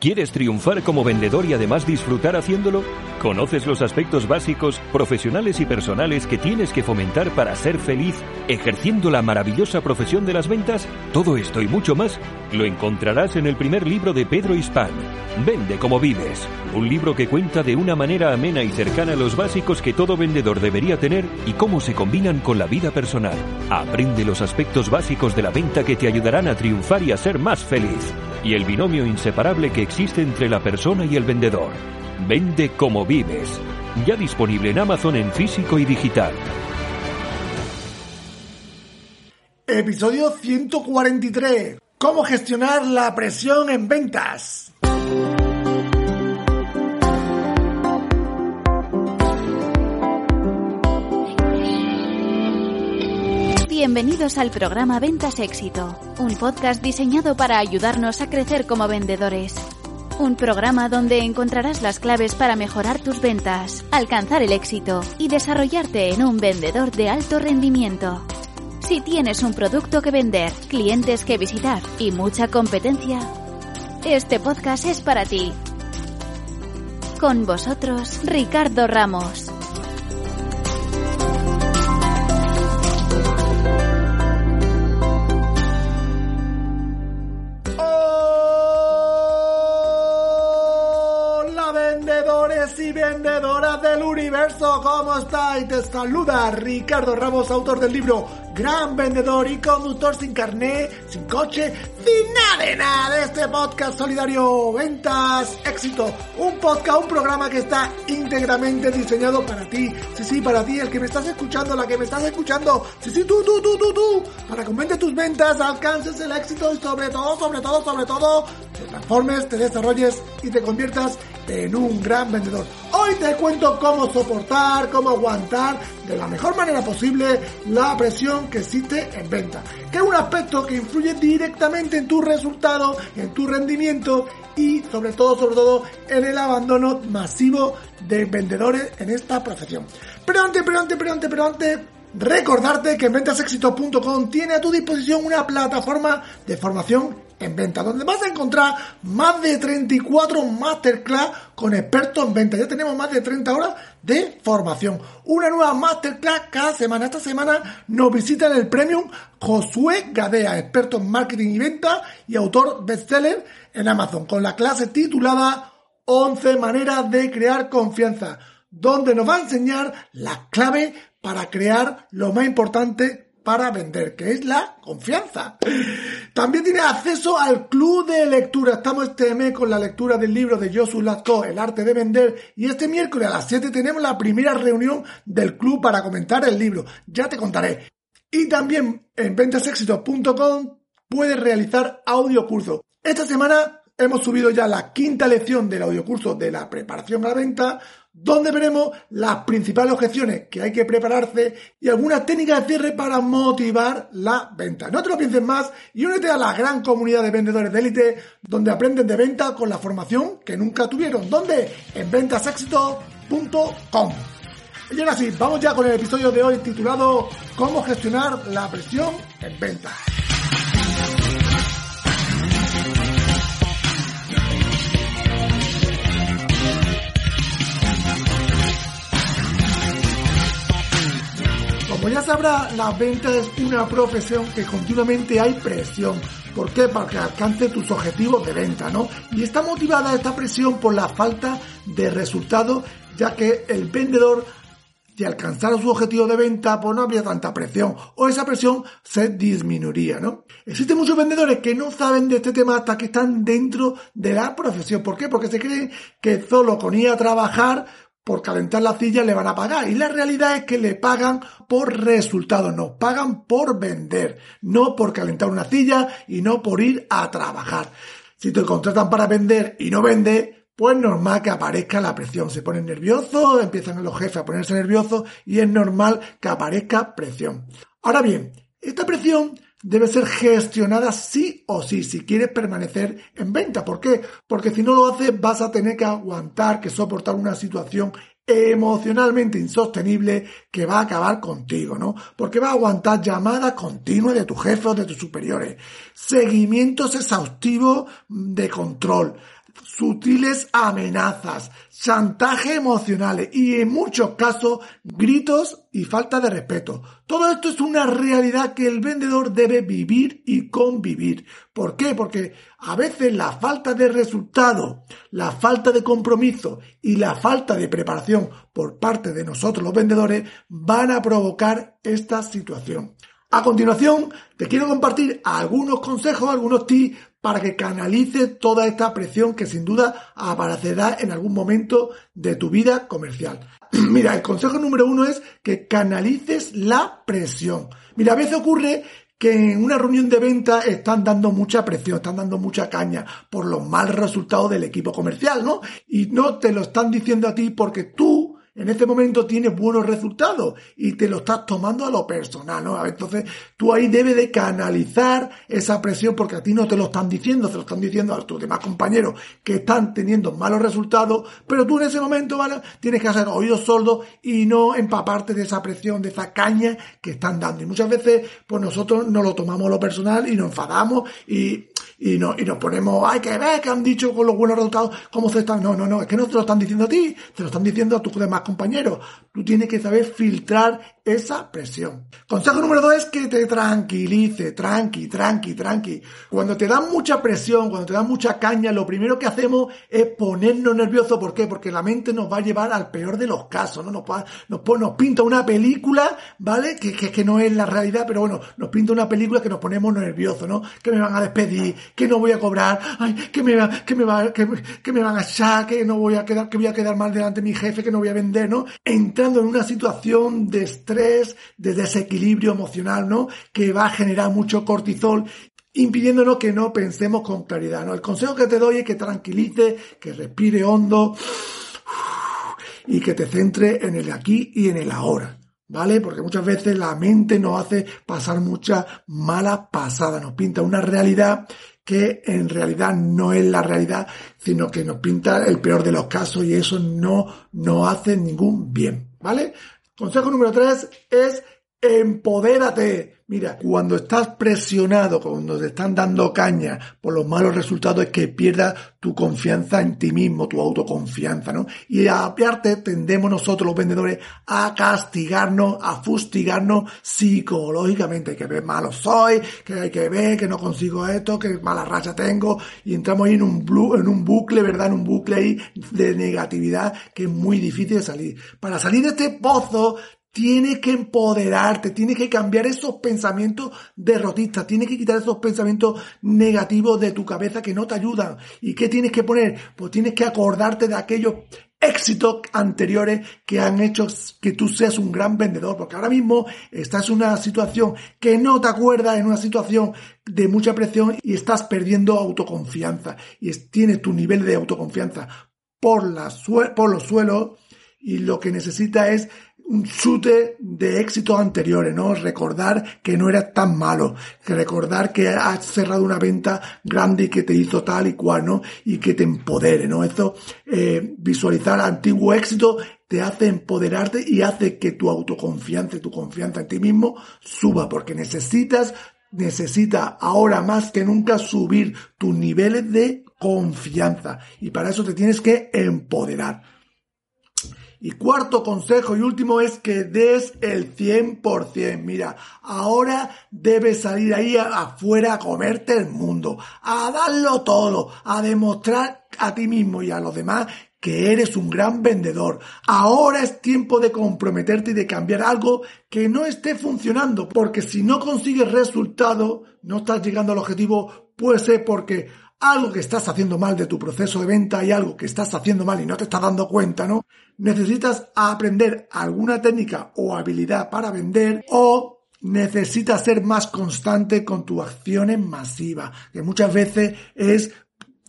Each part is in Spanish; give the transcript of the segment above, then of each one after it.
¿Quieres triunfar como vendedor y además disfrutar haciéndolo? ¿Conoces los aspectos básicos, profesionales y personales que tienes que fomentar para ser feliz ejerciendo la maravillosa profesión de las ventas? Todo esto y mucho más lo encontrarás en el primer libro de Pedro Hispán, Vende como vives. Un libro que cuenta de una manera amena y cercana los básicos que todo vendedor debería tener y cómo se combinan con la vida personal. Aprende los aspectos básicos de la venta que te ayudarán a triunfar y a ser más feliz. Y el binomio inseparable que existe entre la persona y el vendedor. Vende como vives. Ya disponible en Amazon en físico y digital. Episodio 143. ¿Cómo gestionar la presión en ventas? Bienvenidos al programa Ventas Éxito, un podcast diseñado para ayudarnos a crecer como vendedores. Un programa donde encontrarás las claves para mejorar tus ventas, alcanzar el éxito y desarrollarte en un vendedor de alto rendimiento. Si tienes un producto que vender, clientes que visitar y mucha competencia, este podcast es para ti. Con vosotros, Ricardo Ramos. Y vendedoras del universo, ¿cómo estáis? Te saluda Ricardo Ramos, autor del libro Gran Vendedor y Conductor sin carné, sin coche, sin nada de nada de este podcast solidario Ventas Éxito. Un podcast, un programa que está íntegramente diseñado para ti. Sí, sí, para ti, el que me estás escuchando, la que me estás escuchando. Sí, sí, tú, tú, tú, tú, tú. Para que aumentes tus ventas, alcances el éxito y sobre todo, sobre todo, sobre todo, te transformes, te desarrolles y te conviertas en un gran vendedor. Hoy te cuento cómo soportar, cómo aguantar de la mejor manera posible la presión que existe en venta, que es un aspecto que influye directamente en tu resultado, en tu rendimiento y sobre todo, sobre todo, en el abandono masivo de vendedores en esta profesión. Pero antes, pero antes, pero antes, pero antes, recordarte que en ventasexito.com tiene a tu disposición una plataforma de formación en venta, donde vas a encontrar más de 34 masterclass con expertos en venta. Ya tenemos más de 30 horas de formación. Una nueva masterclass cada semana. Esta semana nos visita en el Premium Josué Gadea, experto en marketing y venta y autor bestseller en Amazon, con la clase titulada 11 maneras de crear confianza, donde nos va a enseñar la clave para crear lo más importante para vender, que es la confianza. También tiene acceso al club de lectura. Estamos este mes con la lectura del libro de Josu Lasco, El arte de vender, y este miércoles a las 7 tenemos la primera reunión del club para comentar el libro. Ya te contaré. Y también en ventasexito.com puedes realizar audiocurso. Esta semana hemos subido ya la quinta lección del audiocurso de la preparación a la venta, donde veremos las principales objeciones que hay que prepararse y algunas técnicas de cierre para motivar la venta. No te lo pienses más y únete a la gran comunidad de vendedores de élite donde aprenden de venta con la formación que nunca tuvieron. ¿Dónde? En ventasexito.com. Y ahora sí, vamos ya con el episodio de hoy titulado ¿Cómo gestionar la presión en venta? Como ya sabrá, la venta es una profesión que continuamente hay presión. ¿Por qué? Para que alcance tus objetivos de venta, ¿no? Y está motivada esta presión por la falta de resultados, ya que el vendedor si alcanzara su objetivo de venta, pues no habría tanta presión, o esa presión se disminuiría, ¿no? Existen muchos vendedores que no saben de este tema hasta que están dentro de la profesión. ¿Por qué? Porque se creen que solo con ir a trabajar por calentar la silla le van a pagar. Y la realidad es que le pagan por resultados, nos pagan por vender, no por calentar una silla y no por ir a trabajar. Si te contratan para vender y no vende, pues normal que aparezca la presión. Se ponen nerviosos, empiezan los jefes a ponerse nerviosos y es normal que aparezca presión. Ahora bien, esta presión debe ser gestionada sí o sí si quieres permanecer en venta. ¿Por qué? Porque si no lo haces vas a tener que aguantar, que soportar una situación emocionalmente insostenible que va a acabar contigo, ¿no? Porque va a aguantar llamadas continuas de tu jefe o de tus superiores, seguimientos exhaustivos de control, sutiles amenazas, chantaje emocionales y en muchos casos gritos y falta de respeto. Todo esto es una realidad que el vendedor debe vivir y convivir. ¿Por qué? Porque a veces la falta de resultado, la falta de compromiso y la falta de preparación por parte de nosotros los vendedores van a provocar esta situación. A continuación, te quiero compartir algunos consejos, algunos tips para que canalices toda esta presión que sin duda aparecerá en algún momento de tu vida comercial. Mira, el consejo número uno es que canalices la presión. Mira, a veces ocurre que en una reunión de venta están dando mucha presión, están dando mucha caña por los malos resultados del equipo comercial, ¿no? Y no te lo están diciendo a ti porque tú en este momento tienes buenos resultados y te lo estás tomando a lo personal, ¿no? Entonces tú ahí debes de canalizar esa presión porque a ti no te lo están diciendo, se lo están diciendo a tus demás compañeros que están teniendo malos resultados, pero tú en ese momento, ¿vale? Tienes que hacer oídos sordos y no empaparte de esa presión, de esa caña que están dando. Y muchas veces, pues nosotros no lo tomamos a lo personal y nos enfadamos y y, no, y nos ponemos, ay, que ves que han dicho con los buenos resultados cómo se están. No, no, no, es que no te lo están diciendo a ti, te lo están diciendo a tus demás compañeros. Tú tienes que saber filtrar esa presión. Consejo número dos es que te tranquilice, tranqui, tranqui, tranqui. Cuando te dan mucha presión, cuando te dan mucha caña, lo primero que hacemos es ponernos nerviosos. ¿Por qué? Porque la mente nos va a llevar al peor de los casos, ¿no? Nos, nos, nos pinta una película, ¿vale? Que, que, que, no es la realidad, pero bueno, nos pinta una película que nos ponemos nerviosos, ¿no? Que me van a despedir, que no voy a cobrar, que me, que me, va, que, que me van a echar, que no voy a quedar, que voy a quedar mal delante de mi jefe, que no voy a vender, ¿no? Entrando en una situación de estrés de desequilibrio emocional, ¿no? Que va a generar mucho cortisol impidiéndonos que no pensemos con claridad, ¿no? El consejo que te doy es que tranquilice, que respire hondo y que te centre en el aquí y en el ahora. ¿Vale? Porque muchas veces la mente nos hace pasar muchas malas pasadas, nos pinta una realidad que en realidad no es la realidad, sino que nos pinta el peor de los casos y eso no nos hace ningún bien, ¿vale? Consejo número tres es empodérate. Mira, cuando estás presionado, cuando te están dando caña por los malos resultados, es que pierdas tu confianza en ti mismo, tu autoconfianza, ¿no? Y aparte tendemos nosotros los vendedores a castigarnos, a fustigarnos psicológicamente, que malo soy, que hay que ver que no consigo esto, que mala racha tengo, y entramos ahí en un, en un bucle, ¿verdad? En un bucle ahí de negatividad que es muy difícil de salir. Para salir de este pozo Tienes que empoderarte, tienes que cambiar esos pensamientos derrotistas, tienes que quitar esos pensamientos negativos de tu cabeza que no te ayudan. ¿Y qué tienes que poner? Pues tienes que acordarte de aquellos éxitos anteriores que han hecho que tú seas un gran vendedor, porque ahora mismo estás en una situación que no te acuerdas, en una situación de mucha presión y estás perdiendo autoconfianza y tienes tu nivel de autoconfianza por, por los suelos y lo que necesita es un chute de éxitos anteriores, ¿no? Recordar que no eras tan malo, que recordar que has cerrado una venta grande y que te hizo tal y cual, ¿no? Y que te empodere, ¿no? Eso, eh, visualizar antiguo éxito te hace empoderarte y hace que tu autoconfianza y tu confianza en ti mismo suba, porque necesitas, necesita ahora más que nunca subir tus niveles de confianza. Y para eso te tienes que empoderar. Y cuarto consejo y último es que des el 100%. Mira, ahora debes salir ahí afuera a comerte el mundo, a darlo todo, a demostrar a ti mismo y a los demás que eres un gran vendedor. Ahora es tiempo de comprometerte y de cambiar algo que no esté funcionando, porque si no consigues resultado, no estás llegando al objetivo, puede ser porque algo que estás haciendo mal de tu proceso de venta y algo que estás haciendo mal y no te estás dando cuenta, ¿no? Necesitas aprender alguna técnica o habilidad para vender o necesitas ser más constante con tus acciones masivas, que muchas veces es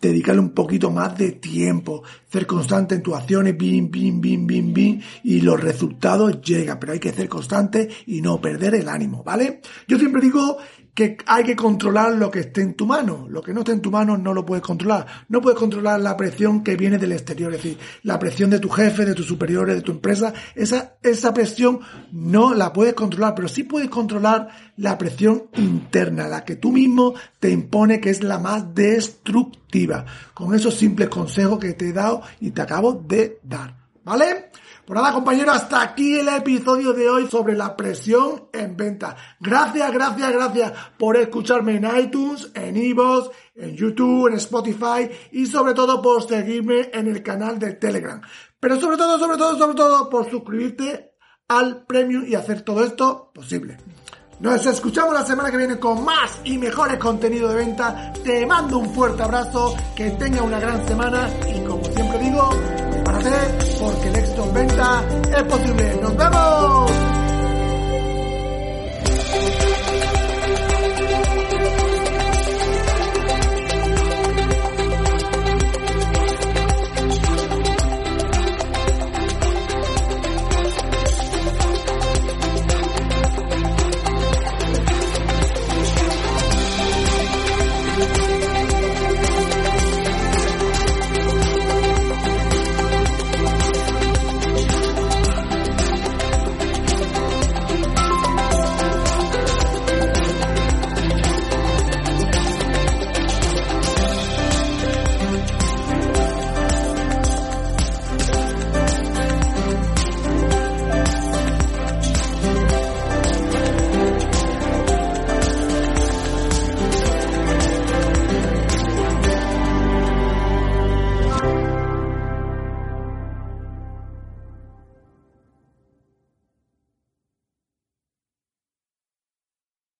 dedicarle un poquito más de tiempo, ser constante en tus acciones, bim, bim, bim, bim, bim, y los resultados llegan, pero hay que ser constante y no perder el ánimo, ¿vale? Yo siempre digo que hay que controlar lo que esté en tu mano. Lo que no esté en tu mano no lo puedes controlar. No puedes controlar la presión que viene del exterior, es decir, la presión de tu jefe, de tus superiores, de tu empresa. Esa, esa presión no la puedes controlar, pero sí puedes controlar la presión interna, la que tú mismo te impone, que es la más destructiva. Con esos simples consejos que te he dado y te acabo de dar. ¿Vale? Pues nada, compañeros, hasta aquí el episodio de hoy sobre la presión en venta. Gracias, gracias, gracias por escucharme en iTunes, en iVoox, en YouTube, en Spotify y sobre todo por seguirme en el canal de Telegram. Pero sobre todo, sobre todo, sobre todo por suscribirte al Premium y hacer todo esto posible. Nos escuchamos la semana que viene con más y mejores contenidos de venta. Te mando un fuerte abrazo, que tenga una gran semana y como siempre digo, prepárate porque el venta es posible. ¡Nos vemos!